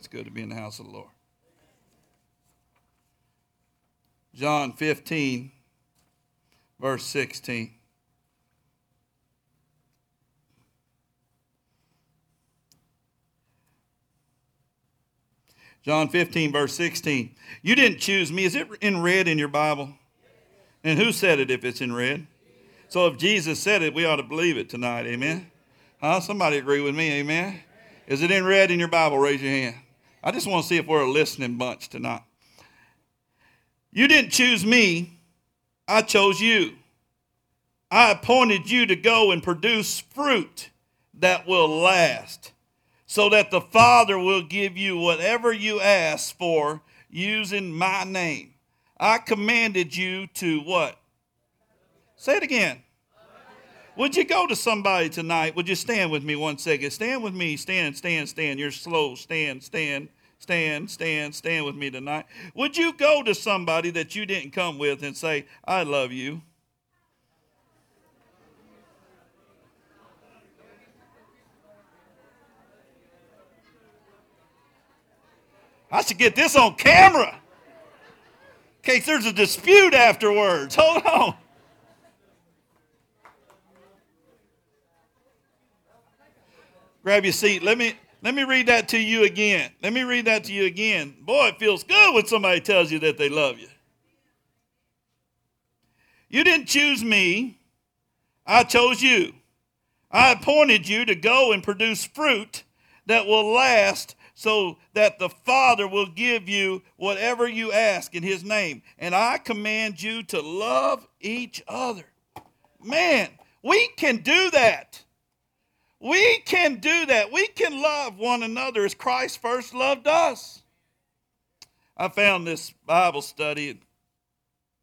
It's good to be in the house of the Lord. John 15, verse 16. John 15, verse 16. You didn't choose me. Is it in red in your Bible? And who said it if it's in red? So if Jesus said it, we ought to believe it tonight. Amen. Huh? Somebody agree with me. Amen. Is it in red in your Bible? Raise your hand. I just want to see if we're a listening bunch tonight. You didn't choose me, I chose you. I appointed you to go and produce fruit that will last, so that the Father will give you whatever you ask for using my name. I commanded you to what? Say it again. Would you go to somebody tonight? Would you stand with me one second? Stand with me. Stand, stand, stand. You're slow. Stand, stand, stand, stand, stand with me tonight. Would you go to somebody that you didn't come with and say, I love you? I should get this on camera in case there's a dispute afterwards. Hold on. Grab your seat. Let me let me read that to you again. Let me read that to you again. Boy, it feels good when somebody tells you that they love you. You didn't choose me, I chose you. I appointed you to go and produce fruit that will last so that the Father will give you whatever you ask in His name. And I command you to love each other. Man, we can do that. We can do that. We can love one another as Christ first loved us. I found this Bible study,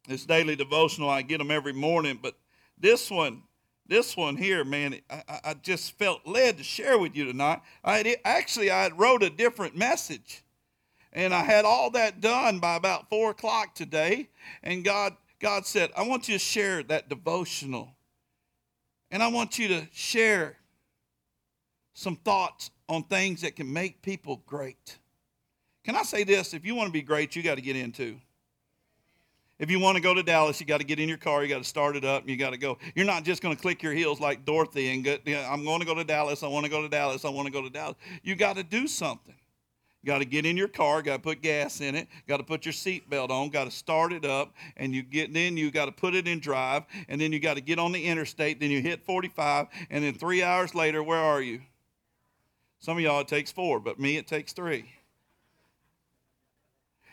this daily devotional. I get them every morning, but this one, this one here, man, I, I just felt led to share with you tonight. I actually I wrote a different message, and I had all that done by about four o'clock today. And God, God said, I want you to share that devotional, and I want you to share some thoughts on things that can make people great. Can I say this? If you want to be great, you got to get into. If you want to go to Dallas, you got to get in your car, you got to start it up, and you got to go. You're not just going to click your heels like Dorothy and go, I'm going to go to Dallas, I want to go to Dallas, I want to go to Dallas. You got to do something. You got to get in your car, got to put gas in it, got to put your seatbelt on, got to start it up, and you get then you got to put it in drive, and then you got to get on the interstate, then you hit 45, and then three hours later, where are you? Some of y'all, it takes four, but me, it takes three.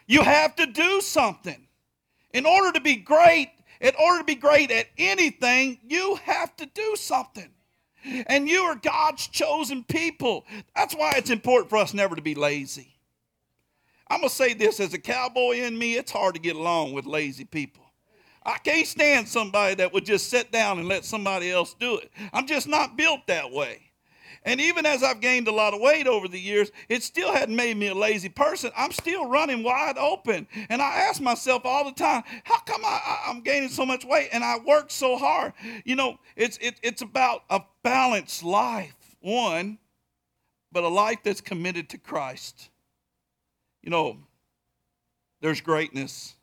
You have to do something. In order to be great, in order to be great at anything, you have to do something. And you are God's chosen people. That's why it's important for us never to be lazy. I'm going to say this as a cowboy in me, it's hard to get along with lazy people. I can't stand somebody that would just sit down and let somebody else do it. I'm just not built that way. And even as I've gained a lot of weight over the years, it still hadn't made me a lazy person. I'm still running wide open. And I ask myself all the time, how come I, am gaining so much weight and I work so hard? You know, it's, it, it's about a balanced life, one, but a life that's committed to Christ. You know, there's greatness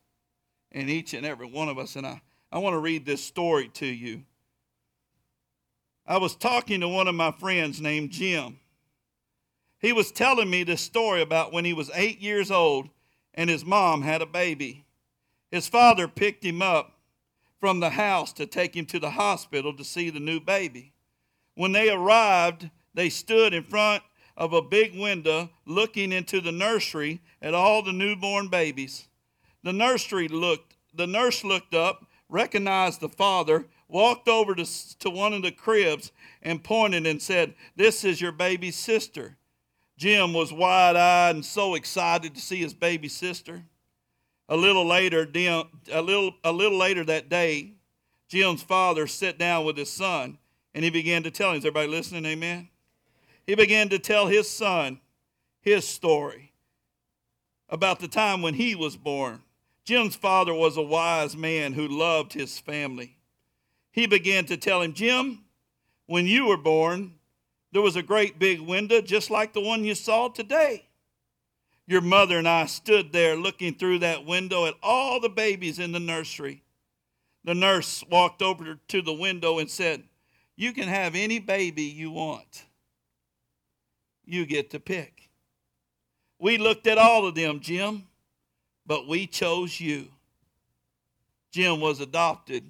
in each and every one of us. And I, I want to read this story to you. I was talking to one of my friends named Jim. He was telling me this story about when he was eight years old and his mom had a baby. His father picked him up from the house to take him to the hospital to see the new baby. When they arrived, they stood in front of a big window looking into the nursery at all the newborn babies. The nursery looked the nurse looked up, recognized the father, walked over to, to one of the cribs and pointed and said, This is your baby sister. Jim was wide eyed and so excited to see his baby sister. A little later, a little, a little later that day, Jim's father sat down with his son and he began to tell him, is everybody listening? Amen? He began to tell his son his story about the time when he was born. Jim's father was a wise man who loved his family he began to tell him, Jim, when you were born, there was a great big window just like the one you saw today. Your mother and I stood there looking through that window at all the babies in the nursery. The nurse walked over to the window and said, You can have any baby you want. You get to pick. We looked at all of them, Jim, but we chose you. Jim was adopted,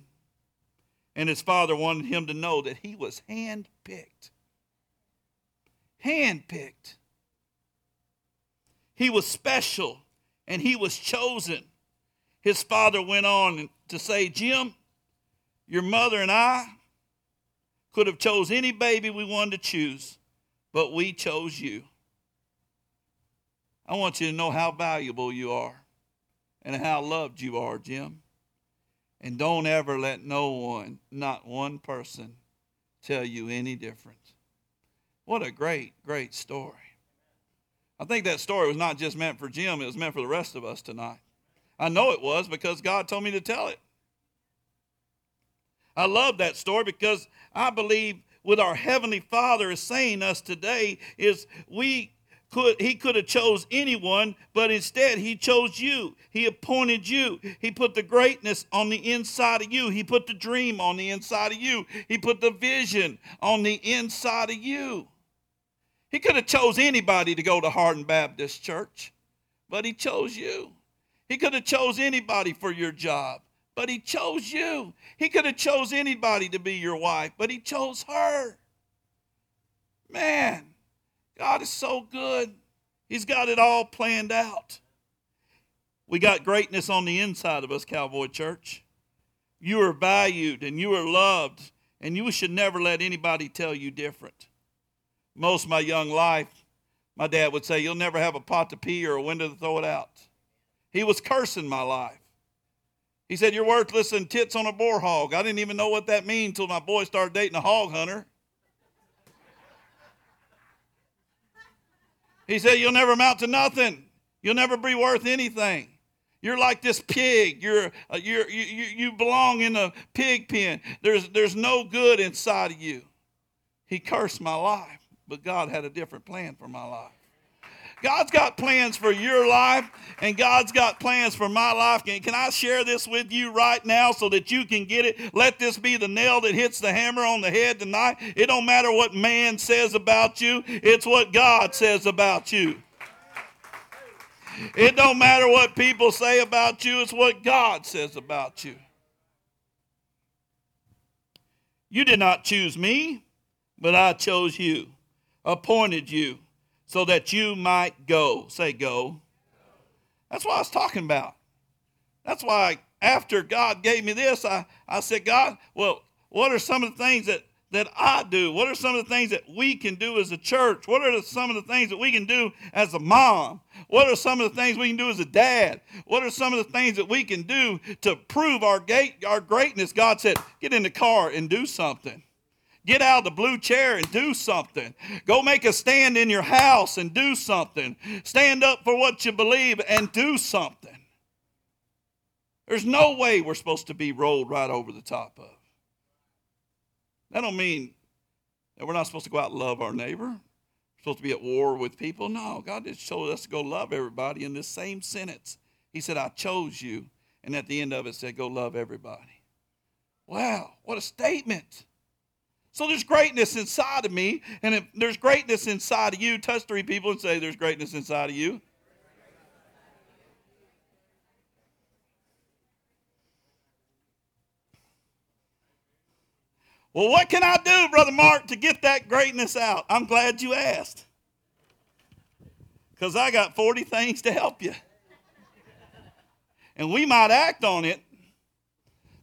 and his father wanted him to know that he was hand picked. Hand picked. He was special and he was chosen. His father went on to say, Jim, your mother and I could have chose any baby we wanted to choose, but we chose you. I want you to know how valuable you are and how loved you are, Jim. And don't ever let no one, not one person, tell you any different. What a great, great story. I think that story was not just meant for Jim, it was meant for the rest of us tonight. I know it was because God told me to tell it. I love that story because I believe what our heavenly Father is saying us today is we could he could have chose anyone, but instead he chose you. He appointed you. He put the greatness on the inside of you. He put the dream on the inside of you. He put the vision on the inside of you. He could have chose anybody to go to Hardin Baptist Church, but he chose you. He could have chose anybody for your job, but he chose you. He could have chose anybody to be your wife, but he chose her. Man, God is so good. He's got it all planned out. We got greatness on the inside of us, Cowboy Church. You are valued and you are loved, and you should never let anybody tell you different most of my young life, my dad would say, You'll never have a pot to pee or a window to throw it out. He was cursing my life. He said, You're worthless and tits on a boar hog. I didn't even know what that means until my boy started dating a hog hunter. He said, You'll never amount to nothing. You'll never be worth anything. You're like this pig. You're, uh, you're, you, you belong in a pig pen. There's, there's no good inside of you. He cursed my life but God had a different plan for my life. God's got plans for your life, and God's got plans for my life. Can, can I share this with you right now so that you can get it? Let this be the nail that hits the hammer on the head tonight. It don't matter what man says about you, it's what God says about you. It don't matter what people say about you, it's what God says about you. You did not choose me, but I chose you appointed you so that you might go. Say, go. That's what I was talking about. That's why after God gave me this, I, I said, God, well, what are some of the things that, that I do? What are some of the things that we can do as a church? What are some of the things that we can do as a mom? What are some of the things we can do as a dad? What are some of the things that we can do to prove our, gate, our greatness? God said, get in the car and do something. Get out of the blue chair and do something. Go make a stand in your house and do something. Stand up for what you believe and do something. There's no way we're supposed to be rolled right over the top of. That don't mean that we're not supposed to go out and love our neighbor. We're supposed to be at war with people. No, God just told us to go love everybody in this same sentence. He said, I chose you. And at the end of it said, go love everybody. Wow, what a statement. So there's greatness inside of me, and if there's greatness inside of you, touch three people and say, There's greatness inside of you. Well, what can I do, Brother Mark, to get that greatness out? I'm glad you asked. Because I got 40 things to help you. And we might act on it,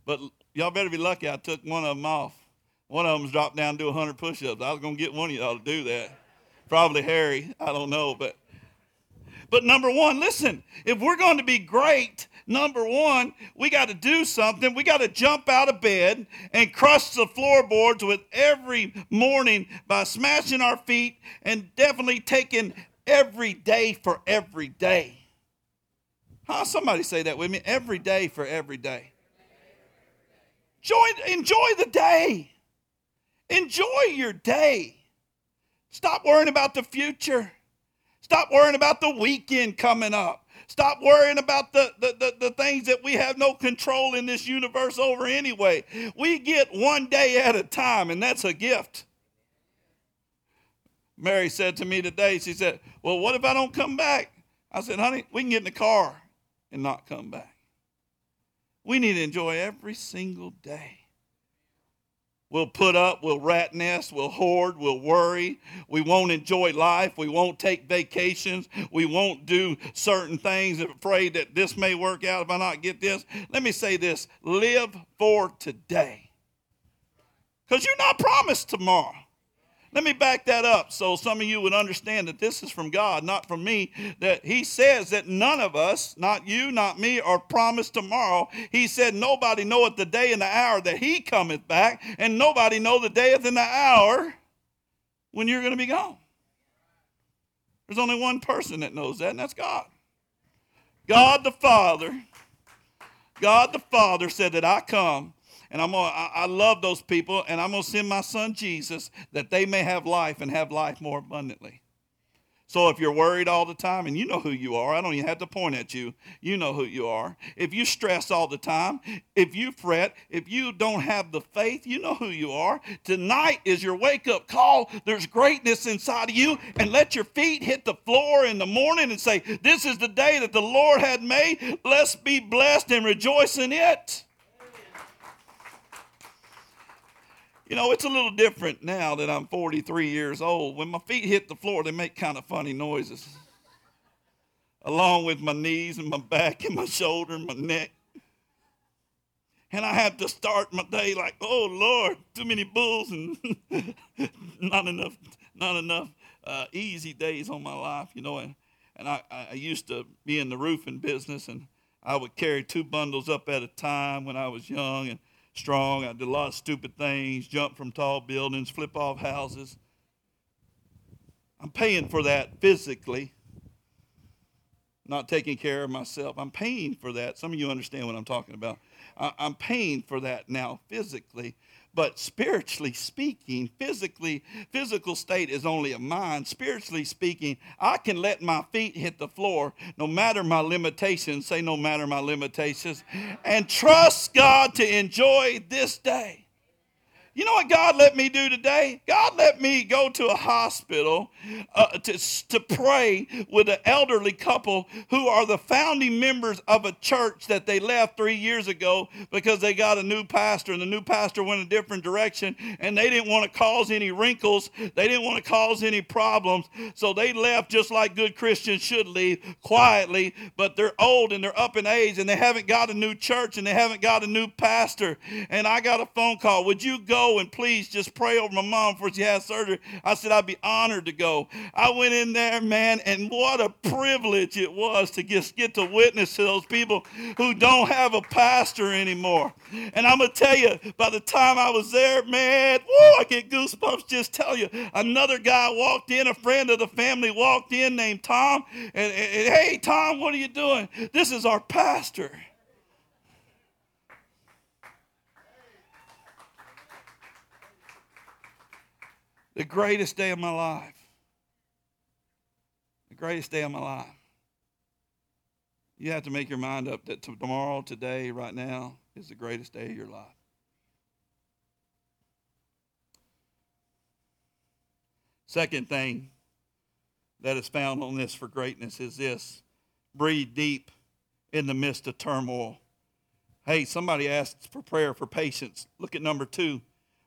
but y'all better be lucky I took one of them off. One of them's dropped down to do 100 push ups. I was going to get one of y'all to do that. Probably Harry. I don't know. But, but number one, listen, if we're going to be great, number one, we got to do something. We got to jump out of bed and crush the floorboards with every morning by smashing our feet and definitely taking every day for every day. Huh? Somebody say that with me. Every day for every day. Enjoy, enjoy the day. Enjoy your day. Stop worrying about the future. Stop worrying about the weekend coming up. Stop worrying about the, the, the, the, things that we have no control in this universe over anyway. We get one day at a time, and that's a gift. Mary said to me today, she said, Well, what if I don't come back? I said, Honey, we can get in the car and not come back. We need to enjoy every single day. We'll put up, we'll rat nest, we'll hoard, we'll worry. We won't enjoy life. We won't take vacations. We won't do certain things, afraid that this may work out if I not get this. Let me say this live for today. Because you're not promised tomorrow. Let me back that up so some of you would understand that this is from God, not from me. That He says that none of us, not you, not me, are promised tomorrow. He said, Nobody knoweth the day and the hour that He cometh back, and nobody know the day and the hour when you're going to be gone. There's only one person that knows that, and that's God. God the Father. God the Father said that I come and I'm gonna, I, I love those people, and I'm going to send my son Jesus that they may have life and have life more abundantly. So if you're worried all the time, and you know who you are, I don't even have to point at you. You know who you are. If you stress all the time, if you fret, if you don't have the faith, you know who you are. Tonight is your wake up call. There's greatness inside of you, and let your feet hit the floor in the morning and say, This is the day that the Lord had made. Let's be blessed and rejoice in it. You know, it's a little different now that I'm 43 years old. When my feet hit the floor, they make kind of funny noises, along with my knees and my back and my shoulder and my neck. And I have to start my day like, oh Lord, too many bulls and not enough, not enough uh, easy days on my life, you know. And, and I, I used to be in the roofing business, and I would carry two bundles up at a time when I was young, and strong. I did a lot of stupid things, jump from tall buildings, flip off houses. I'm paying for that physically, not taking care of myself. I'm paying for that. Some of you understand what I'm talking about. I'm paying for that now physically but spiritually speaking, physically, physical state is only a mind. Spiritually speaking, I can let my feet hit the floor no matter my limitations, say no matter my limitations, and trust God to enjoy this day. You know what God let me do today? God let me go to a hospital uh, to, to pray with an elderly couple who are the founding members of a church that they left three years ago because they got a new pastor and the new pastor went a different direction and they didn't want to cause any wrinkles. They didn't want to cause any problems. So they left just like good Christians should leave quietly, but they're old and they're up in age and they haven't got a new church and they haven't got a new pastor. And I got a phone call. Would you go? And please just pray over my mom before she has surgery. I said, I'd be honored to go. I went in there, man, and what a privilege it was to just get to witness to those people who don't have a pastor anymore. And I'm going to tell you, by the time I was there, man, whoa, I get goosebumps just tell you. Another guy walked in, a friend of the family walked in named Tom, and, and, and hey, Tom, what are you doing? This is our pastor. The greatest day of my life. The greatest day of my life. You have to make your mind up that tomorrow, today, right now is the greatest day of your life. Second thing that is found on this for greatness is this breathe deep in the midst of turmoil. Hey, somebody asked for prayer for patience. Look at number two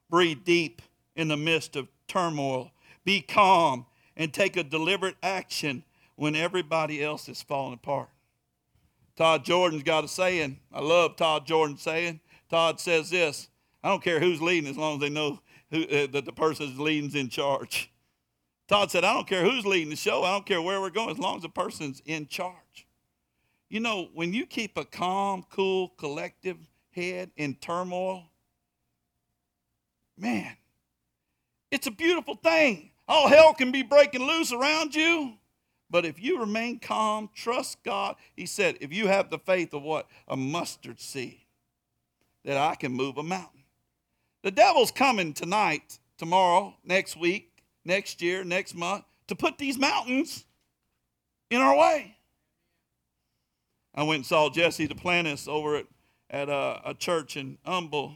breathe deep in the midst of turmoil. Be calm and take a deliberate action when everybody else is falling apart. Todd Jordan's got a saying. I love Todd Jordan's saying. Todd says this I don't care who's leading as long as they know who, uh, that the person leading's in charge. Todd said, I don't care who's leading the show. I don't care where we're going as long as the person's in charge. You know, when you keep a calm, cool, collective head in turmoil, man, it's a beautiful thing. All hell can be breaking loose around you. But if you remain calm, trust God, he said, if you have the faith of what? A mustard seed, that I can move a mountain. The devil's coming tonight, tomorrow, next week, next year, next month to put these mountains in our way. I went and saw Jesse Duplantis over at, at a, a church in Humble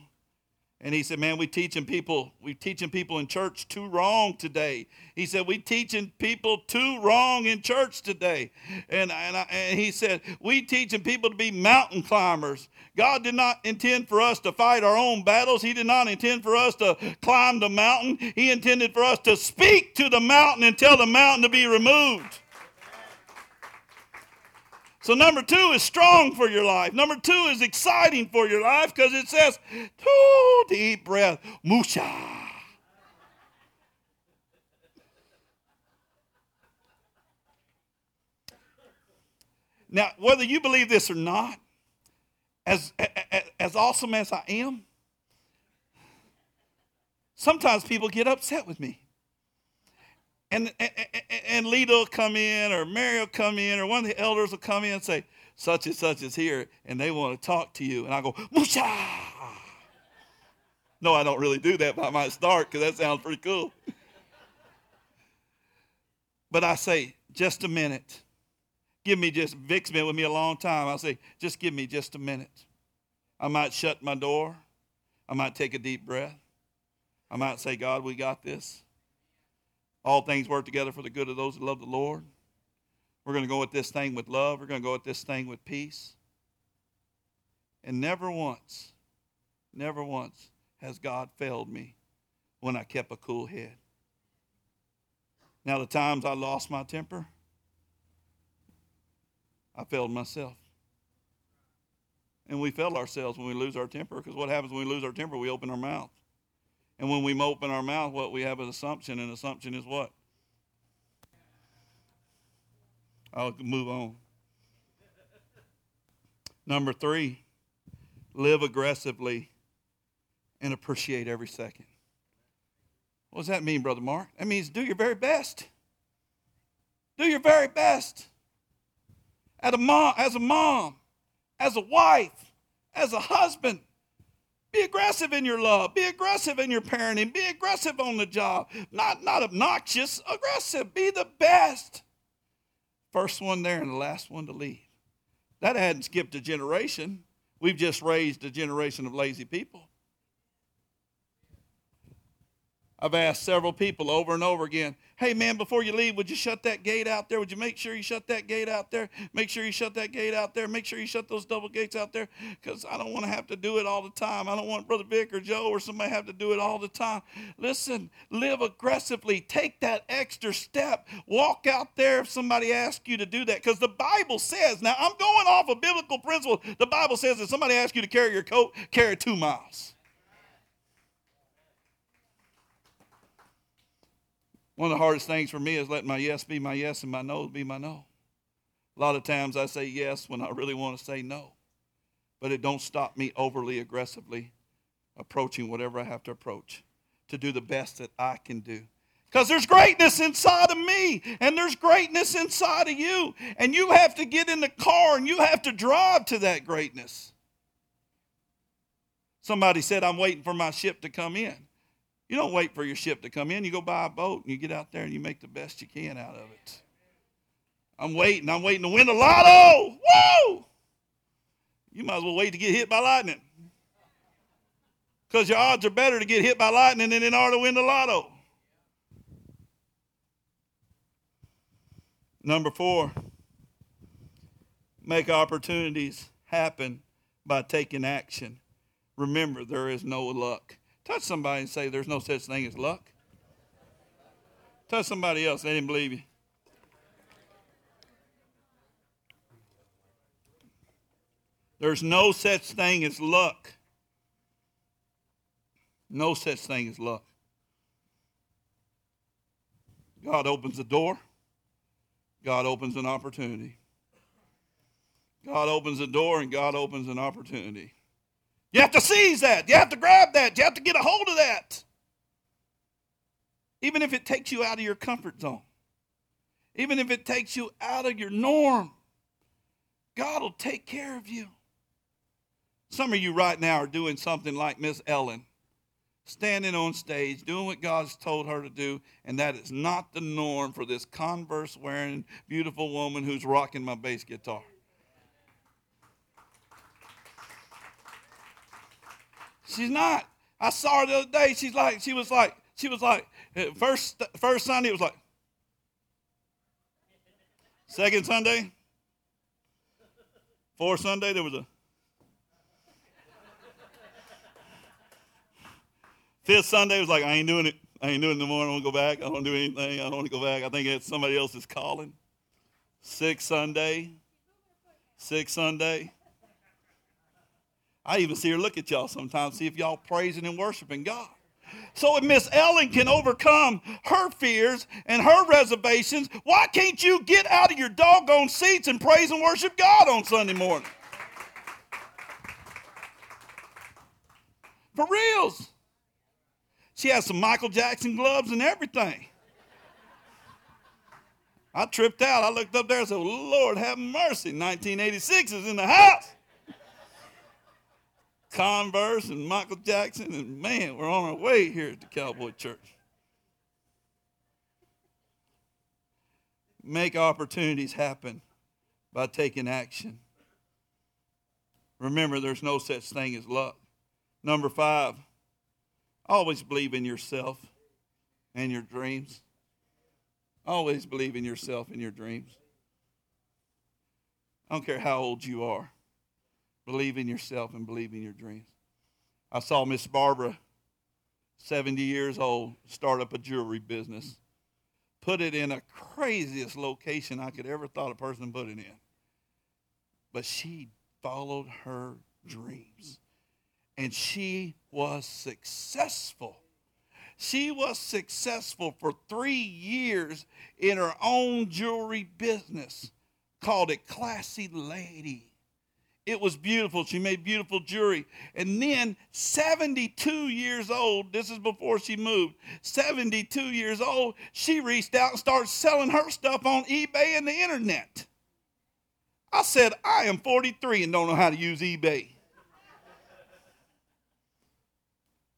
and he said, "Man, we teaching people, we teaching people in church too wrong today." He said, "We teaching people too wrong in church today," and and, I, and he said, "We teaching people to be mountain climbers. God did not intend for us to fight our own battles. He did not intend for us to climb the mountain. He intended for us to speak to the mountain and tell the mountain to be removed." So, number two is strong for your life. Number two is exciting for your life because it says, two deep breath, musha. Now, whether you believe this or not, as, as, awesome as I am, sometimes people get upset with me and, and, and Lita will come in, or Mary will come in, or one of the elders will come in and say, such and such is here, and they want to talk to you. And I go, Musha! No, I don't really do that, but I might start because that sounds pretty cool. but I say, just a minute. Give me just, Vic's been with me a long time. I say, just give me just a minute. I might shut my door. I might take a deep breath. I might say, God, we got this. All things work together for the good of those who love the Lord. We're going to go at this thing with love. We're going to go at this thing with peace. And never once, never once has God failed me when I kept a cool head. Now, the times I lost my temper, I failed myself. And we fail ourselves when we lose our temper because what happens when we lose our temper? We open our mouth. And when we open our mouth, what we have is assumption, and assumption is what? I'll move on. Number three, live aggressively and appreciate every second. What does that mean, Brother Mark? That means do your very best. Do your very best. As a mom, as a mom, as a wife, as a husband, be aggressive in your love. Be aggressive in your parenting. Be aggressive on the job. Not, not obnoxious, aggressive. Be the best. First one there and the last one to leave. That hadn't skipped a generation. We've just raised a generation of lazy people. I've asked several people over and over again, hey man, before you leave, would you shut that gate out there? Would you make sure you shut that gate out there? Make sure you shut that gate out there. Make sure you shut those double gates out there because I don't want to have to do it all the time. I don't want Brother Vic or Joe or somebody have to do it all the time. Listen, live aggressively. Take that extra step. Walk out there if somebody asks you to do that because the Bible says, now I'm going off a biblical principle. The Bible says if somebody asks you to carry your coat, carry two miles. One of the hardest things for me is letting my yes be my yes and my no be my no. A lot of times I say yes when I really want to say no. But it don't stop me overly aggressively approaching whatever I have to approach to do the best that I can do. Because there's greatness inside of me, and there's greatness inside of you. And you have to get in the car and you have to drive to that greatness. Somebody said, I'm waiting for my ship to come in. You don't wait for your ship to come in. You go buy a boat and you get out there and you make the best you can out of it. I'm waiting. I'm waiting to win the lotto. Woo! You might as well wait to get hit by lightning. Because your odds are better to get hit by lightning than in order to win the lotto. Number four, make opportunities happen by taking action. Remember, there is no luck. Touch somebody and say, There's no such thing as luck. Touch somebody else, they didn't believe you. There's no such thing as luck. No such thing as luck. God opens the door, God opens an opportunity. God opens the door and God opens an opportunity. You have to seize that. You have to grab that. You have to get a hold of that. Even if it takes you out of your comfort zone, even if it takes you out of your norm, God will take care of you. Some of you right now are doing something like Miss Ellen. standing on stage, doing what God's told her to do, and that is not the norm for this Converse wearing beautiful woman who's rocking my bass guitar. She's not. I saw her the other day. She's like, she was like, she was like, uh, first first Sunday it was like, second Sunday, fourth Sunday there was a Fifth Sunday was like, I ain't doing it. I ain't doing it no more. I don't want to go back. I don't do anything. I don't want to go back. I think it's somebody else's calling. Sixth Sunday. Sixth Sunday. I even see her look at y'all sometimes, see if y'all praising and worshiping God. So if Miss Ellen can overcome her fears and her reservations, why can't you get out of your doggone seats and praise and worship God on Sunday morning? For reals. She has some Michael Jackson gloves and everything. I tripped out. I looked up there and said, Lord, have mercy. 1986 is in the house. Converse and Michael Jackson, and man, we're on our way here at the Cowboy Church. Make opportunities happen by taking action. Remember, there's no such thing as luck. Number five, Always believe in yourself and your dreams. Always believe in yourself and your dreams. I don't care how old you are. Believe in yourself and believe in your dreams. I saw Miss Barbara, 70 years old, start up a jewelry business. Put it in a craziest location I could ever thought a person put it in. But she followed her dreams and she was successful. She was successful for three years in her own jewelry business, called it Classy Lady. It was beautiful. She made beautiful jewelry. And then, 72 years old, this is before she moved, 72 years old, she reached out and started selling her stuff on eBay and the internet. I said, I am 43 and don't know how to use eBay.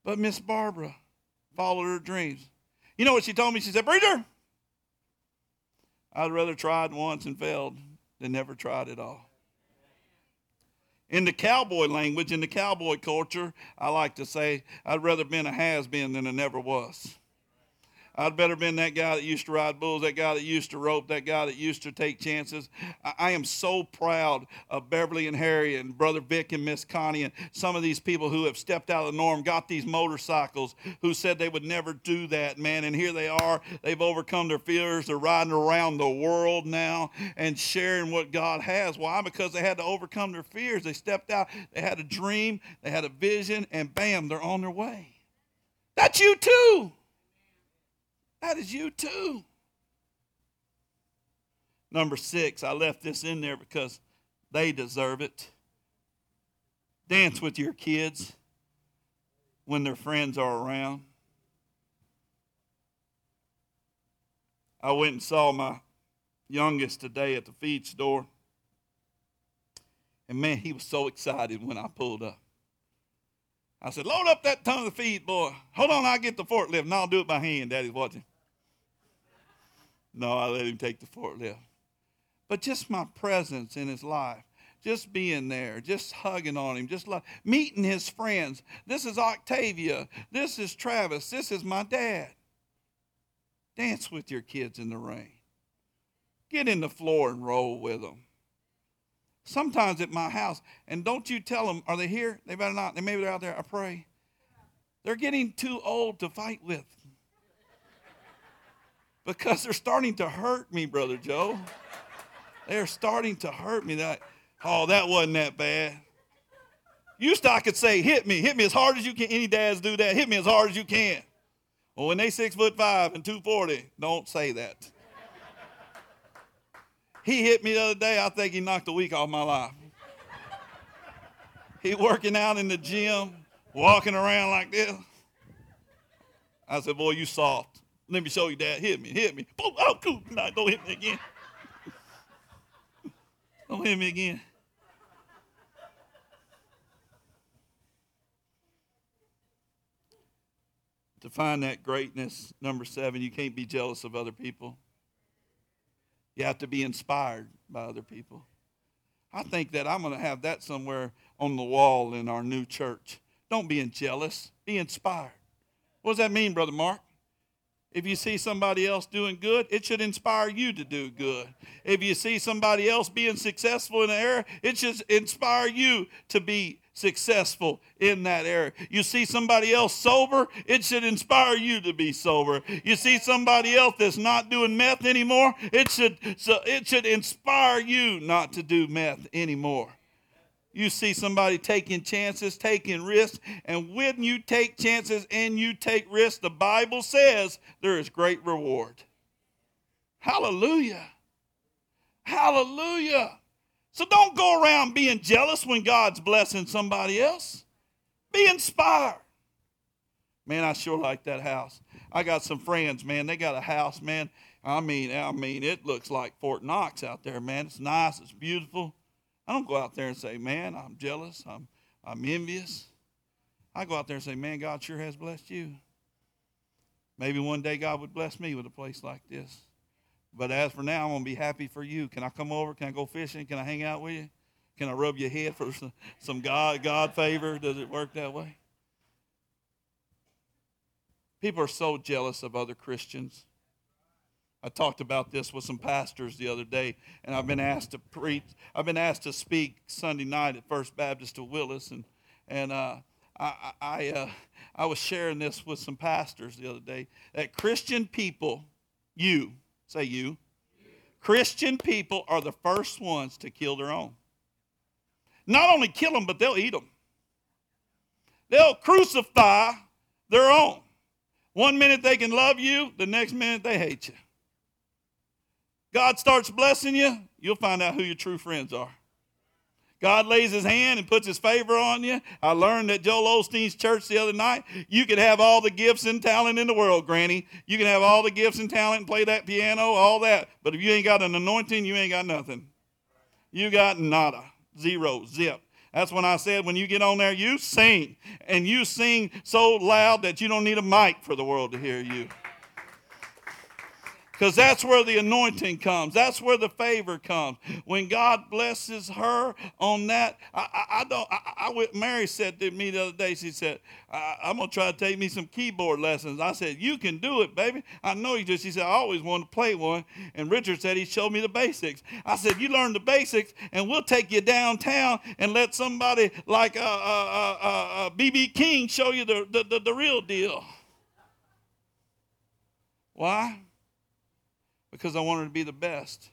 But Miss Barbara followed her dreams. You know what she told me? She said, Preacher, I'd rather tried once and failed than never tried at all. In the cowboy language, in the cowboy culture, I like to say, I'd rather been a has been than a never was. I'd better been that guy that used to ride bulls, that guy that used to rope, that guy that used to take chances. I, I am so proud of Beverly and Harry and Brother Vic and Miss Connie and some of these people who have stepped out of the norm, got these motorcycles, who said they would never do that, man. And here they are. They've overcome their fears. They're riding around the world now and sharing what God has. Why? Because they had to overcome their fears. They stepped out. They had a dream. They had a vision, and bam, they're on their way. That's you too. That is you too. Number six, I left this in there because they deserve it. Dance with your kids when their friends are around. I went and saw my youngest today at the feed store. And man, he was so excited when I pulled up. I said, Load up that ton of feed, boy. Hold on, I'll get the forklift and I'll do it by hand. Daddy's watching. No, I let him take the forklift. But just my presence in his life, just being there, just hugging on him, just meeting his friends. This is Octavia. This is Travis. This is my dad. Dance with your kids in the rain. Get in the floor and roll with them. Sometimes at my house, and don't you tell them, are they here? They better not. Maybe they're out there. I pray. They're getting too old to fight with because they're starting to hurt me, Brother Joe. They're starting to hurt me. That, oh, that wasn't that bad. Used to I could say, hit me, hit me as hard as you can. Any dads do that. Hit me as hard as you can. Well, when they six foot five and 240, don't say that. He hit me the other day. I think he knocked a week off my life. He working out in the gym, walking around like this. I said, boy, you soft. Let me show you that. Hit me, hit me. Boom, oh, cool. No, don't hit me again. don't hit me again. To find that greatness, number seven, you can't be jealous of other people. You have to be inspired by other people. I think that I'm going to have that somewhere on the wall in our new church. Don't be jealous, be inspired. What does that mean, Brother Mark? If you see somebody else doing good, it should inspire you to do good. If you see somebody else being successful in an area, it should inspire you to be successful in that area. You see somebody else sober, it should inspire you to be sober. You see somebody else that's not doing meth anymore, it should so it should inspire you not to do meth anymore. You see somebody taking chances, taking risks, and when you take chances and you take risks, the Bible says there is great reward. Hallelujah. Hallelujah. So don't go around being jealous when God's blessing somebody else. Be inspired. Man, I sure like that house. I got some friends, man. They got a house, man. I mean, I mean, it looks like Fort Knox out there, man. It's nice, it's beautiful. I don't go out there and say, man, I'm jealous, I'm, I'm envious. I go out there and say, man, God sure has blessed you. Maybe one day God would bless me with a place like this. But as for now, I'm going to be happy for you. Can I come over? Can I go fishing? Can I hang out with you? Can I rub your head for some, some God, God favor? Does it work that way? People are so jealous of other Christians. I talked about this with some pastors the other day, and I've been asked to preach. I've been asked to speak Sunday night at First Baptist of Willis, and and uh, I I, uh, I was sharing this with some pastors the other day that Christian people, you say you, Christian people are the first ones to kill their own. Not only kill them, but they'll eat them. They'll crucify their own. One minute they can love you, the next minute they hate you. God starts blessing you, you'll find out who your true friends are. God lays his hand and puts his favor on you. I learned at Joel Osteen's church the other night, you can have all the gifts and talent in the world, Granny. You can have all the gifts and talent and play that piano, all that. But if you ain't got an anointing, you ain't got nothing. You got nada, zero, zip. That's when I said, when you get on there, you sing. And you sing so loud that you don't need a mic for the world to hear you. Because that's where the anointing comes. That's where the favor comes. When God blesses her on that, I, I, I don't. I, I, Mary said to me the other day, she said, "I'm gonna try to take me some keyboard lessons." I said, "You can do it, baby. I know you do." She said, "I always wanted to play one." And Richard said he showed me the basics. I said, "You learn the basics, and we'll take you downtown and let somebody like BB uh, uh, uh, King show you the, the, the, the real deal." Why? Because I wanted to be the best.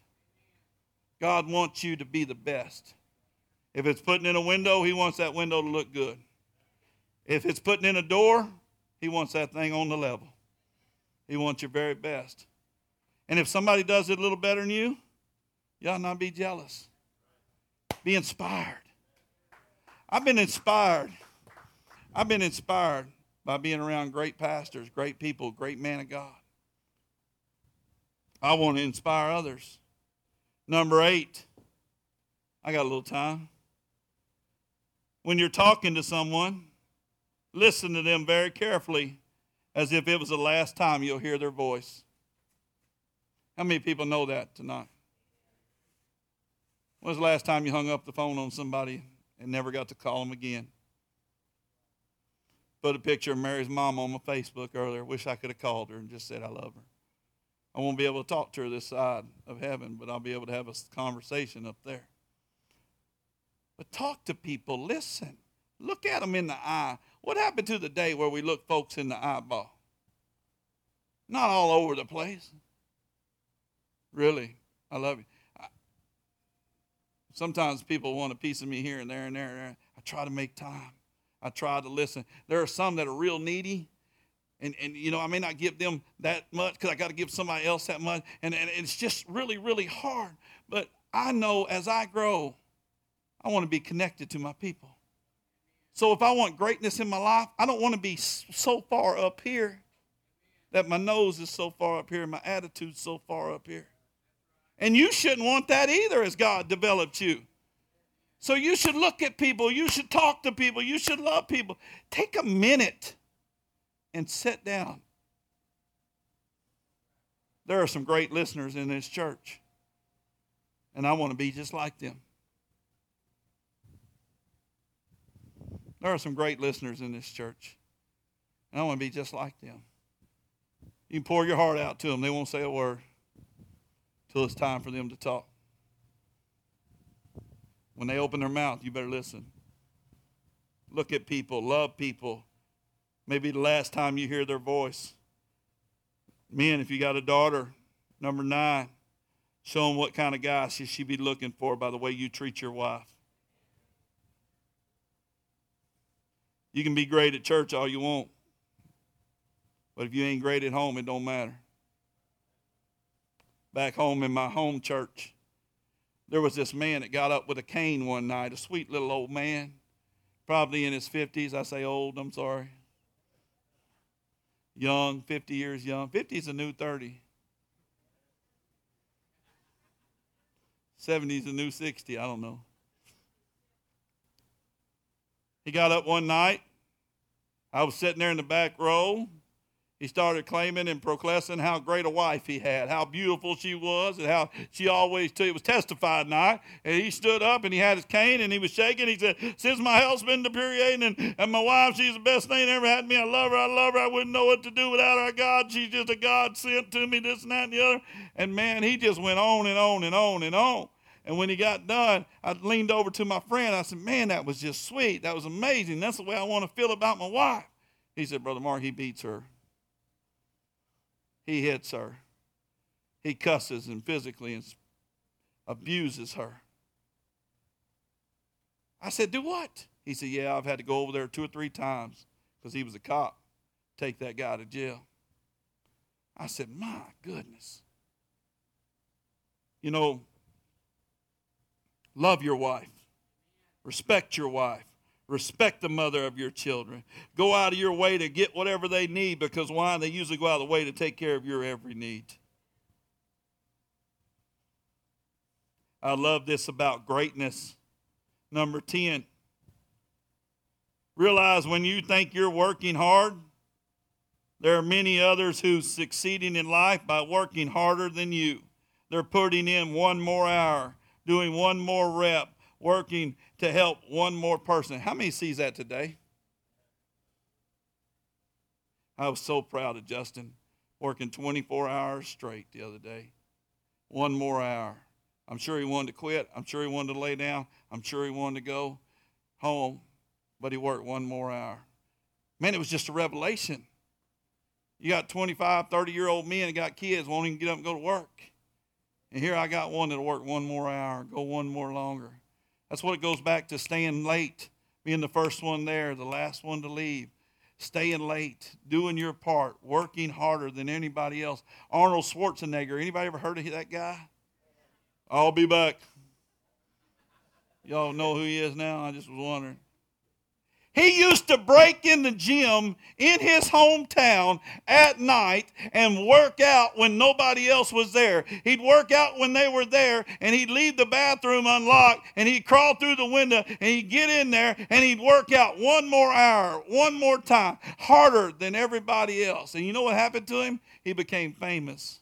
God wants you to be the best. If it's putting in a window, He wants that window to look good. If it's putting in a door, He wants that thing on the level. He wants your very best. And if somebody does it a little better than you, y'all not be jealous. Be inspired. I've been inspired. I've been inspired by being around great pastors, great people, great man of God. I want to inspire others. Number eight, I got a little time. When you're talking to someone, listen to them very carefully as if it was the last time you'll hear their voice. How many people know that tonight? When was the last time you hung up the phone on somebody and never got to call them again? Put a picture of Mary's mom on my Facebook earlier. Wish I could have called her and just said I love her. I won't be able to talk to her this side of heaven, but I'll be able to have a conversation up there. But talk to people, listen, look at them in the eye. What happened to the day where we look folks in the eyeball? Not all over the place. Really, I love you. I, sometimes people want a piece of me here and there and there and there. I try to make time. I try to listen. There are some that are real needy and, and you know, I may not give them that much because I got to give somebody else that much. And, and it's just really, really hard. But I know as I grow, I want to be connected to my people. So if I want greatness in my life, I don't want to be so far up here that my nose is so far up here and my attitude's so far up here. And you shouldn't want that either as God developed you. So you should look at people, you should talk to people, you should love people. Take a minute and sit down. There are some great listeners in this church, and I want to be just like them. There are some great listeners in this church, and I want to be just like them. You can pour your heart out to them, they won't say a word till it's time for them to talk. When they open their mouth, you better listen. Look at people, love people. Maybe the last time you hear their voice. Men, if you got a daughter, number nine, show them what kind of guy should she be looking for by the way you treat your wife. You can be great at church all you want, but if you ain't great at home, it don't matter. Back home in my home church, there was this man that got up with a cane one night, a sweet little old man, probably in his 50s. I say old, I'm sorry. Young, 50 years young. 50 is a new 30. 70 is a new 60. I don't know. He got up one night. I was sitting there in the back row he started claiming and proclaiming how great a wife he had, how beautiful she was, and how she always t- it was testified night. And he stood up and he had his cane and he was shaking. He said, "Since my health's been deteriorating and, and my wife, she's the best thing that ever had me. I love her. I love her. I wouldn't know what to do without her. God, she's just a God sent to me. This and that and the other." And man, he just went on and on and on and on. And when he got done, I leaned over to my friend. I said, "Man, that was just sweet. That was amazing. That's the way I want to feel about my wife." He said, "Brother Mark, he beats her." He hits her. He cusses and physically abuses her. I said, Do what? He said, Yeah, I've had to go over there two or three times because he was a cop, take that guy to jail. I said, My goodness. You know, love your wife, respect your wife, Respect the mother of your children. Go out of your way to get whatever they need because why? They usually go out of the way to take care of your every need. I love this about greatness. Number 10. Realize when you think you're working hard, there are many others who's succeeding in life by working harder than you. They're putting in one more hour, doing one more rep, working to help one more person. How many sees that today? I was so proud of Justin working 24 hours straight the other day. One more hour. I'm sure he wanted to quit. I'm sure he wanted to lay down. I'm sure he wanted to go home, but he worked one more hour. Man, it was just a revelation. You got 25, 30 year old men that got kids won't even get up and go to work. And here I got one that'll work one more hour, go one more longer. That's what it goes back to staying late, being the first one there, the last one to leave. Staying late, doing your part, working harder than anybody else. Arnold Schwarzenegger, anybody ever heard of that guy? I'll be back. Y'all know who he is now? I just was wondering. He used to break in the gym in his hometown at night and work out when nobody else was there. He'd work out when they were there and he'd leave the bathroom unlocked and he'd crawl through the window and he'd get in there and he'd work out one more hour, one more time, harder than everybody else. And you know what happened to him? He became famous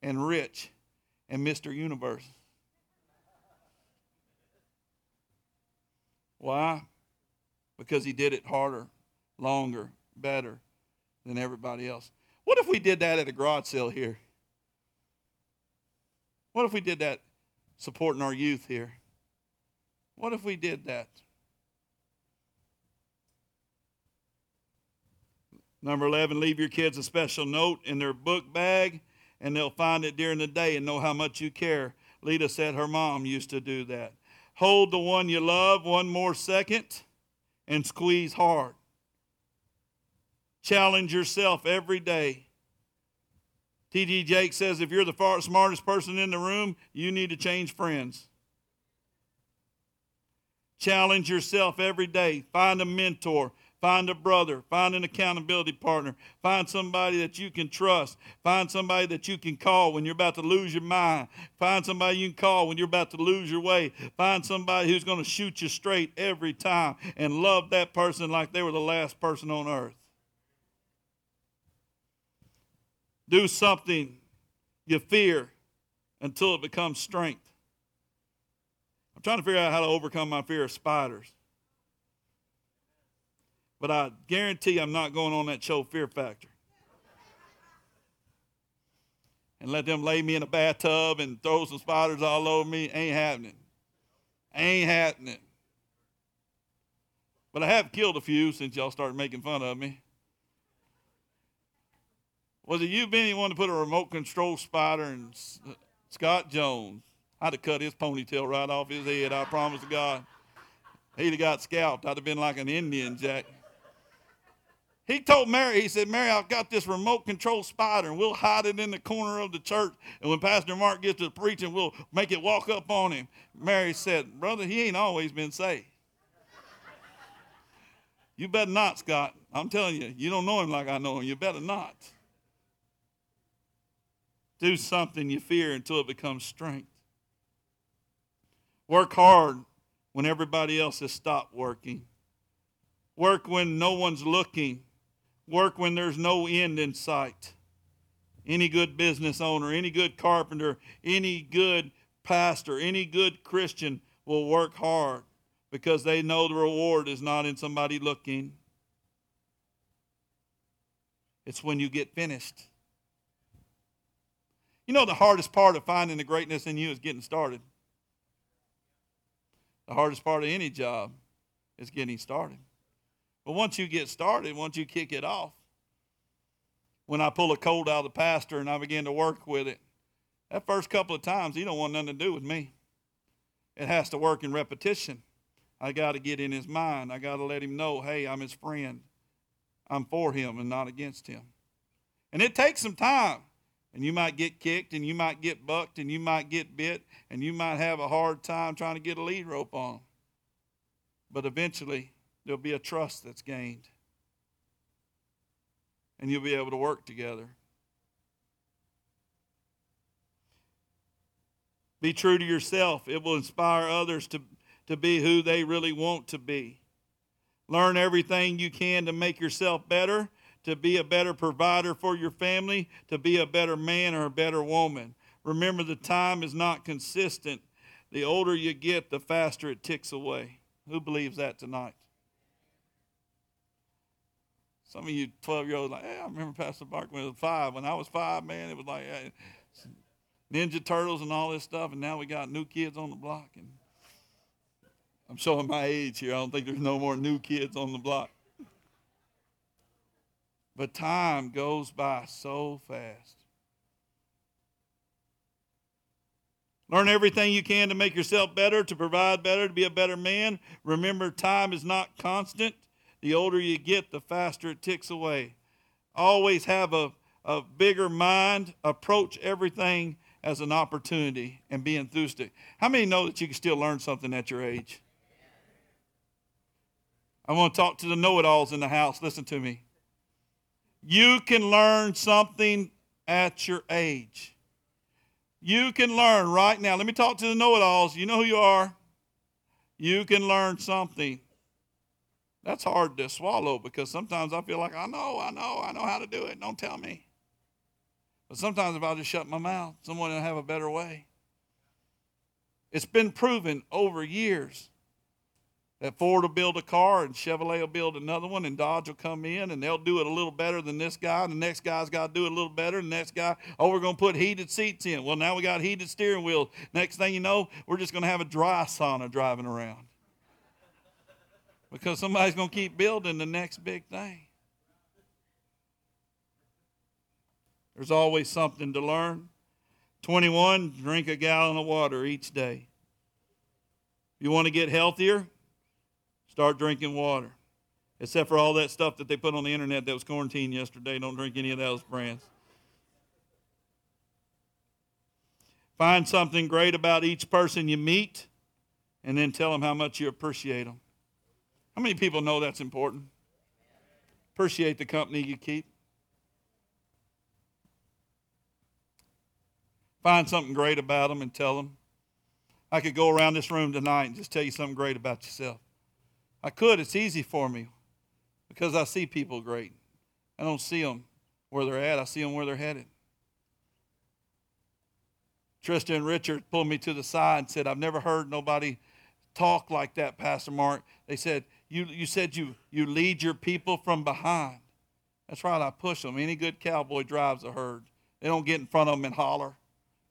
and rich and Mr. Universe. Why? Because he did it harder, longer, better than everybody else. What if we did that at a garage sale here? What if we did that supporting our youth here? What if we did that? Number 11, leave your kids a special note in their book bag, and they'll find it during the day and know how much you care. Lita said her mom used to do that. Hold the one you love one more second and squeeze hard. Challenge yourself every day. T.D. Jakes says if you're the far, smartest person in the room, you need to change friends. Challenge yourself every day. Find a mentor. Find a brother. Find an accountability partner. Find somebody that you can trust. Find somebody that you can call when you're about to lose your mind. Find somebody you can call when you're about to lose your way. Find somebody who's going to shoot you straight every time and love that person like they were the last person on earth. Do something you fear until it becomes strength. I'm trying to figure out how to overcome my fear of spiders. But I guarantee I'm not going on that show Fear Factor. And let them lay me in a bathtub and throw some spiders all over me. Ain't happening. Ain't happening. But I have killed a few since y'all started making fun of me. Was it you, Benny, wanted to put a remote control spider in uh, Scott Jones? I'd have cut his ponytail right off his head, I promise to God. He'd have got scalped. I'd have been like an Indian, Jack. He told Mary, he said, Mary, I've got this remote control spider, and we'll hide it in the corner of the church. And when Pastor Mark gets to preaching, we'll make it walk up on him. Mary said, Brother, he ain't always been saved. you better not, Scott. I'm telling you, you don't know him like I know him. You better not. Do something you fear until it becomes strength. Work hard when everybody else has stopped working. Work when no one's looking work when there's no end in sight. Any good business owner, any good carpenter, any good pastor, any good Christian will work hard because they know the reward is not in somebody looking. It's when you get finished. You know, the hardest part of finding the greatness in you is getting started. The hardest part of any job is getting started. But once you get started, once you kick it off, when I pull a cold out of the pastor and I begin to work with it, that first couple of times, he don't want nothing to do with me. It has to work in repetition. I got to get in his mind. I got to let him know, hey, I'm his friend. I'm for him and not against him. And it takes some time. And you might get kicked and you might get bucked and you might get bit and you might have a hard time trying to get a lead rope on. But eventually, there'll be a trust that's gained. And you'll be able to work together. Be true to yourself. It will inspire others to, to be who they really want to be. Learn everything you can to make yourself better, to be a better provider for your family, to be a better man or a better woman. Remember, the time is not consistent. The older you get, the faster it ticks away. Who believes that tonight? Some of you 12 year olds like, hey, I remember Pastor Mark when he was five. When I was five, man, it was like hey, Ninja Turtles and all this stuff, and now we got new kids on the block. And I'm showing my age here. I don't think there's no more new kids on the block. But time goes by so fast. Learn everything you can to make yourself better, to provide better, to be a better man. Remember, time is not constant. The older you get, the faster it ticks away. Always have a, a bigger mind. Approach everything as an opportunity and be enthusiastic. How many know that you can still learn something at your age? I want to talk to the know it alls in the house. Listen to me. You can learn something at your age. You can learn right now. Let me talk to the know it alls. You know who you are. You can learn something. That's hard to swallow because sometimes I feel like I know, I know, I know how to do it. Don't tell me. But sometimes if I just shut my mouth, someone will have a better way. It's been proven over years that Ford will build a car and Chevrolet will build another one and Dodge will come in and they'll do it a little better than this guy. And the next guy's got to do it a little better. And the next guy, oh, we're going to put heated seats in. Well, now we got heated steering wheels. Next thing you know, we're just going to have a dry sauna driving around because somebody's going to keep building the next big thing. There's always something to learn. 21, drink a gallon of water each day. You want to get healthier, start drinking water. Except for all that stuff that they put on the internet that was quarantined yesterday. Don't drink any of those brands. Find something great about each person you meet and then tell them how much you appreciate them. How many people know that's important? Appreciate the company you keep. Find something great about them and tell them. I could go around this room tonight and just tell you something great about yourself. I could. It's easy for me because I see people great. I don't see them where they're at, I see them where they're headed. Tristan and Richard pulled me to the side and said, I've never heard nobody talk like that, Pastor Mark. They said, You, you said you, you lead your people from behind. That's right, I push them. Any good cowboy drives a herd. They don't get in front of them and holler,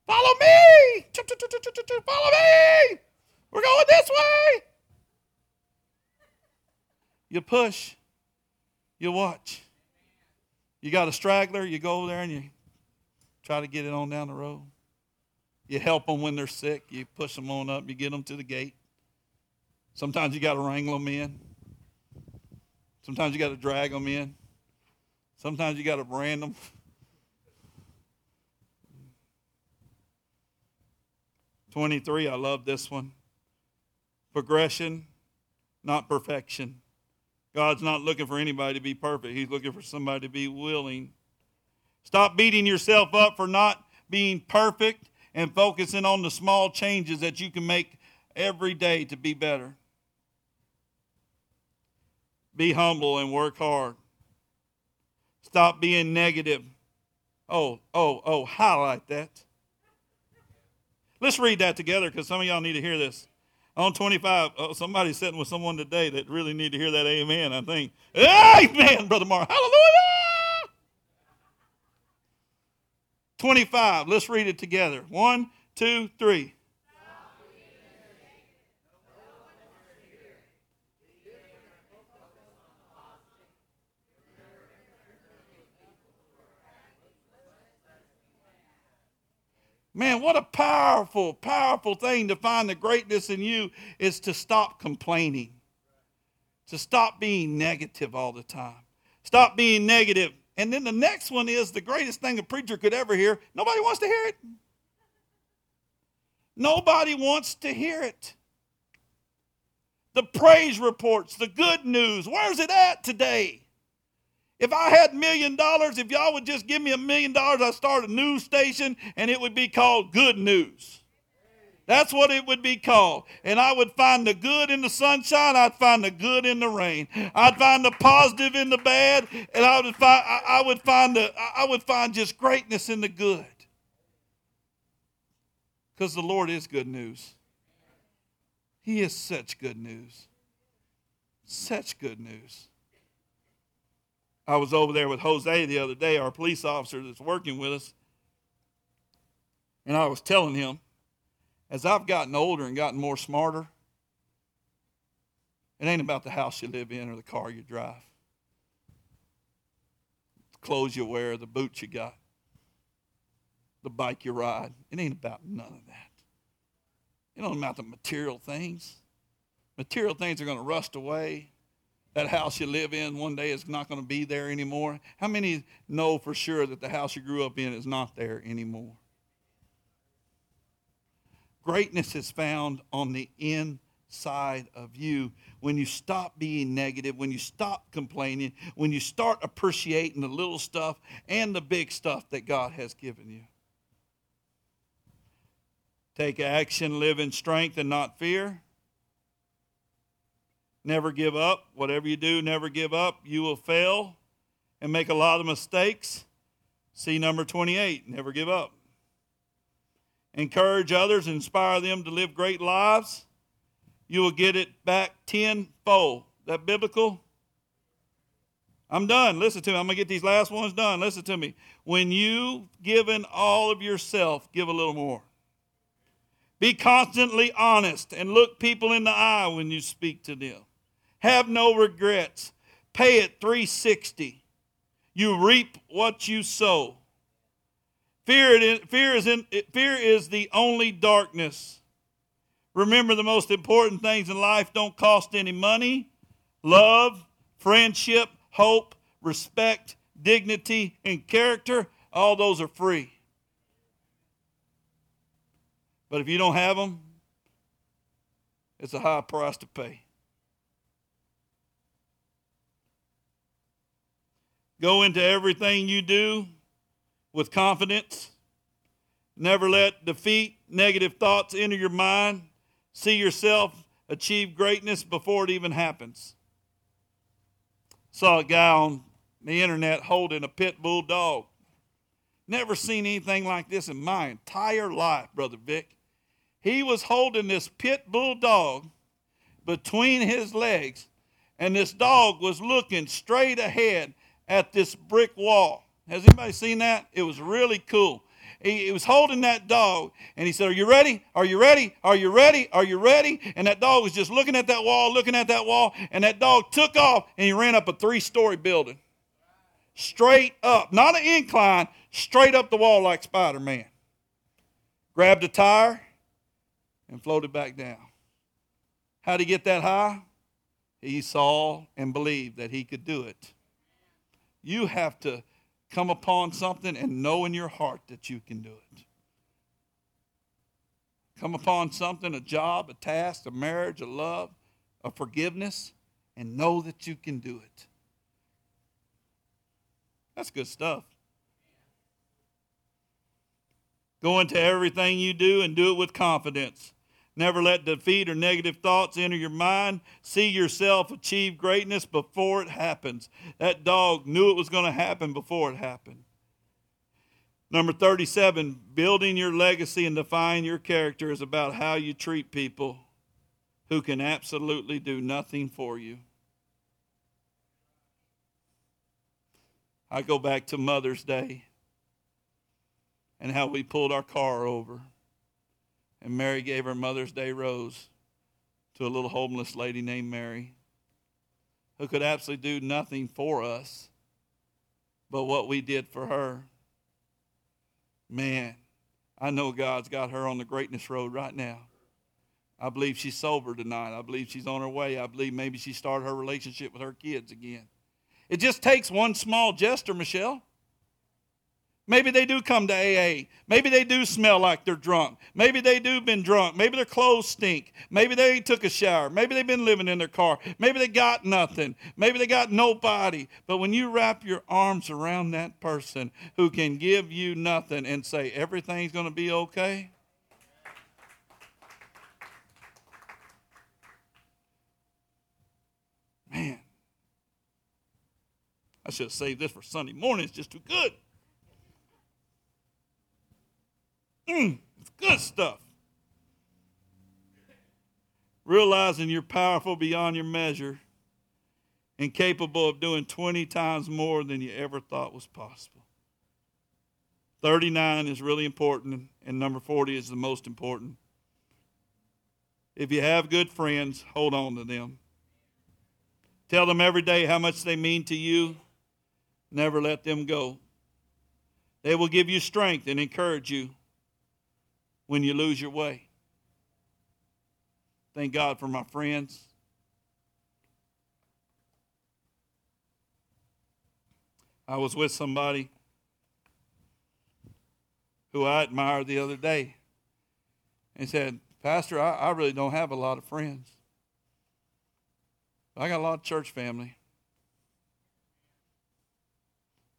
Follow me! Follow me! We're going this way! You push, you watch. You got a straggler, you go over there and you try to get it on down the road. You help them when they're sick. You push them on up. You get them to the gate. Sometimes you got to wrangle them in. Sometimes you got to drag them in. Sometimes you got to brand them. Twenty-three. I love this one. Progression, not perfection. God's not looking for anybody to be perfect. He's looking for somebody to be willing. Stop beating yourself up for not being perfect and focusing on the small changes that you can make every day to be better. Be humble and work hard. Stop being negative. Oh, oh, oh, highlight that. Let's read that together because some of y'all need to hear this. On 25, oh, somebody's sitting with someone today that really need to hear that amen, I think. Amen, Brother Mark. Hallelujah! 25, let's read it together. One, two, three. Man, what a powerful, powerful thing to find the greatness in you is to stop complaining, to stop being negative all the time. Stop being negative. And then the next one is the greatest thing a preacher could ever hear. Nobody wants to hear it. Nobody wants to hear it. The praise reports, the good news, where's it at today? If I had million dollars, if y'all would just give me a million dollars, I'd start a news station and it would be called Good News. That's what it would be called. And I would find the good in the sunshine. I'd find the good in the rain. I'd find the positive in the bad. And I would find, I would find, the, I would find just greatness in the good. Because the Lord is good news. He is such good news. Such good news. I was over there with Jose the other day, our police officer that's working with us, and I was telling him, as I've gotten older and gotten more smarter, it ain't about the house you live in or the car you drive, the clothes you wear, the boots you got, the bike you ride. It ain't about none of that. It ain't about the material things. Material things are going to rust away that house you live in one day is not going to be there anymore? How many know for sure that the house you grew up in is not there anymore? Greatness is found on the inside of you when you stop being negative, when you stop complaining, when you start appreciating the little stuff and the big stuff that God has given you. Take action, live in strength and not fear. Never give up. Whatever you do, never give up. You will fail and make a lot of mistakes. See number 28, never give up. Encourage others, inspire them to live great lives. You will get it back tenfold. That biblical? I'm done. Listen to me. I'm going to get these last ones done. Listen to me. When you've given all of yourself, give a little more. Be constantly honest and look people in the eye when you speak to them. Have no regrets. Pay it 360. You reap what you sow. Fear, fear, is in, fear is the only darkness. Remember the most important things in life don't cost any money love, friendship, hope, respect, dignity, and character. All those are free. But if you don't have them, it's a high price to pay. Go into everything you do with confidence. Never let defeat, negative thoughts enter your mind. See yourself achieve greatness before it even happens. Saw a guy on the internet holding a pit bull dog. Never seen anything like this in my entire life, Brother Vic. He was holding this pit bull dog between his legs, and this dog was looking straight ahead at this brick wall. Has anybody seen that? It was really cool. He, he, was holding that dog and he said, Are you ready? Are you ready? Are you ready? Are you ready? And that dog was just looking at that wall, looking at that wall, and that dog took off and he ran up a three story building. Straight up, not an incline, straight up the wall like Spider Man. Grabbed a tire and floated back down. How did he get that high? He saw and believed that he could do it. You have to come upon something and know in your heart that you can do it. Come upon something, a job, a task, a marriage, a love, a forgiveness, and know that you can do it. That's good stuff. Go into everything you do and do it with confidence. Never let defeat or negative thoughts enter your mind. See yourself achieve greatness before it happens. That dog knew it was going to happen before it happened. Number 37, building your legacy and defining your character is about how you treat people who can absolutely do nothing for you. I go back to Mother's Day and how we pulled our car over. And Mary gave her Mother's Day rose to a little homeless lady named Mary who could absolutely do nothing for us but what we did for her. Man, I know God's got her on the greatness road right now. I believe she's sober tonight. I believe she's on her way. I believe maybe she started her relationship with her kids again. It just takes one small gesture, Michelle. Maybe they do come to AA. Maybe they do smell like they're drunk. Maybe they do been drunk. Maybe their clothes stink. Maybe they took a shower. Maybe they've been living in their car. Maybe they got nothing. Maybe they got nobody. But when you wrap your arms around that person who can give you nothing and say everything's going to be okay, man, I should have saved this for Sunday morning. It's just too good. Stuff. Realizing you're powerful beyond your measure and capable of doing 20 times more than you ever thought was possible. 39 is really important, and number 40 is the most important. If you have good friends, hold on to them. Tell them every day how much they mean to you. Never let them go. They will give you strength and encourage you when you lose your way. Thank God for my friends. I was with somebody who I admired the other day and said, Pastor, I, I really don't have a lot of friends. I got a lot of church family.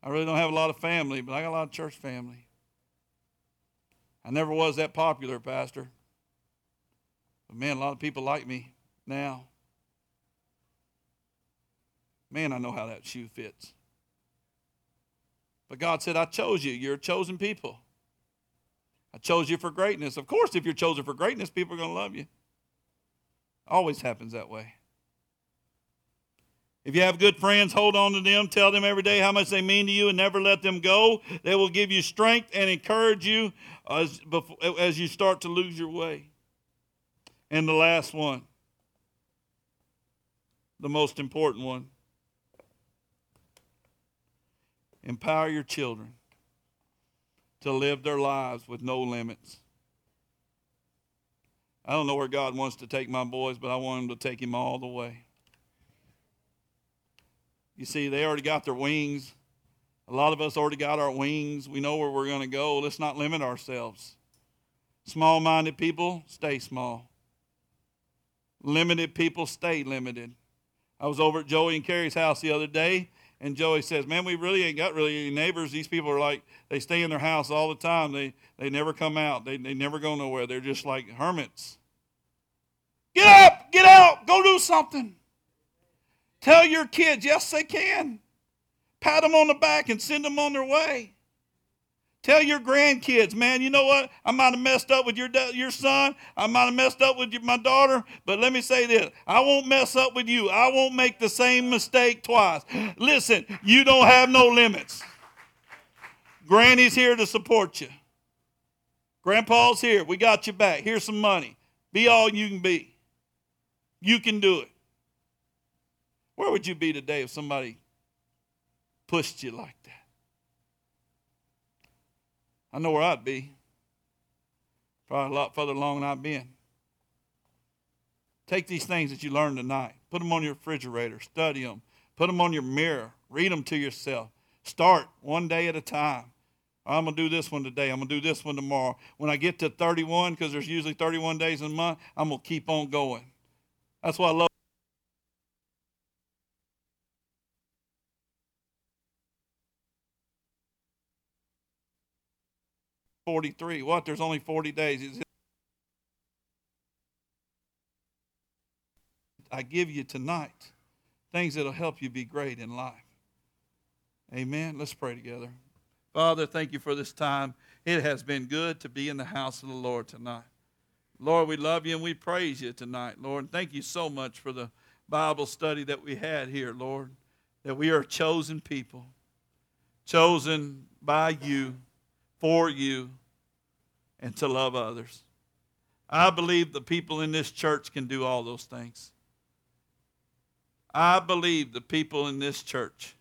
I really don't have a lot of family, but I got a lot of church family. I never was that popular, Pastor. But man, a lot of people like me now. Man, I know how that shoe fits. But God said, I chose you. You're a chosen people. I chose you for greatness. Of course, if you're chosen for greatness, people are going to love you. Always happens that way. If you have good friends, hold on to them. Tell them every day how much they mean to you and never let them go. They will give you strength and encourage you as, as you start to lose your way. And the last one, the most important one empower your children to live their lives with no limits. I don't know where God wants to take my boys, but I want him to take him all the way. You see, they already got their wings. A lot of us already got our wings. We know where we're going to go. Let's not limit ourselves. Small minded people, stay small. Limited people, stay limited. I was over at Joey and Carrie's house the other day, and Joey says, Man, we really ain't got really any neighbors. These people are like, they stay in their house all the time. They, they never come out, they, they never go nowhere. They're just like hermits. Get up, get out, go do something. Tell your kids, yes, they can. Pat them on the back and send them on their way. Tell your grandkids, man, you know what? I might have messed up with your, your son. I might have messed up with your, my daughter. But let me say this I won't mess up with you. I won't make the same mistake twice. Listen, you don't have no limits. Granny's here to support you. Grandpa's here. We got you back. Here's some money. Be all you can be. You can do it. Where would you be today if somebody pushed you like that? I know where I'd be. Probably a lot further along than I've been. Take these things that you learned tonight, put them on your refrigerator, study them, put them on your mirror, read them to yourself. Start one day at a time. I'm going to do this one today. I'm going to do this one tomorrow. When I get to 31, because there's usually 31 days in a month, I'm going to keep on going. That's why I love. 43. What? There's only 40 days. I give you tonight things that'll help you be great in life. Amen. Let's pray together. Father, thank you for this time. It has been good to be in the house of the Lord tonight. Lord, we love you and we praise you tonight, Lord. Thank you so much for the Bible study that we had here, Lord, that we are chosen people, chosen by you for you and to love others. I believe the people in this church can do all those things. I believe the people in this church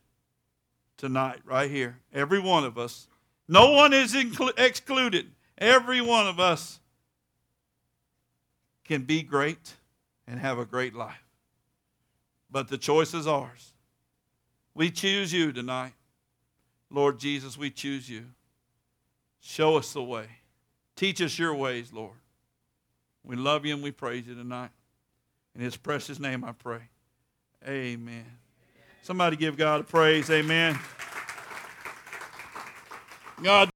tonight, right here, every one of us, no one is inclu- excluded. Every one of us can be great and have a great life. But the choice is ours. We choose you tonight. Lord Jesus, we choose you. Show us the way. Teach us your ways, Lord. We love you and we praise you tonight. In his precious name I pray. Amen. Somebody give God a praise. Amen. God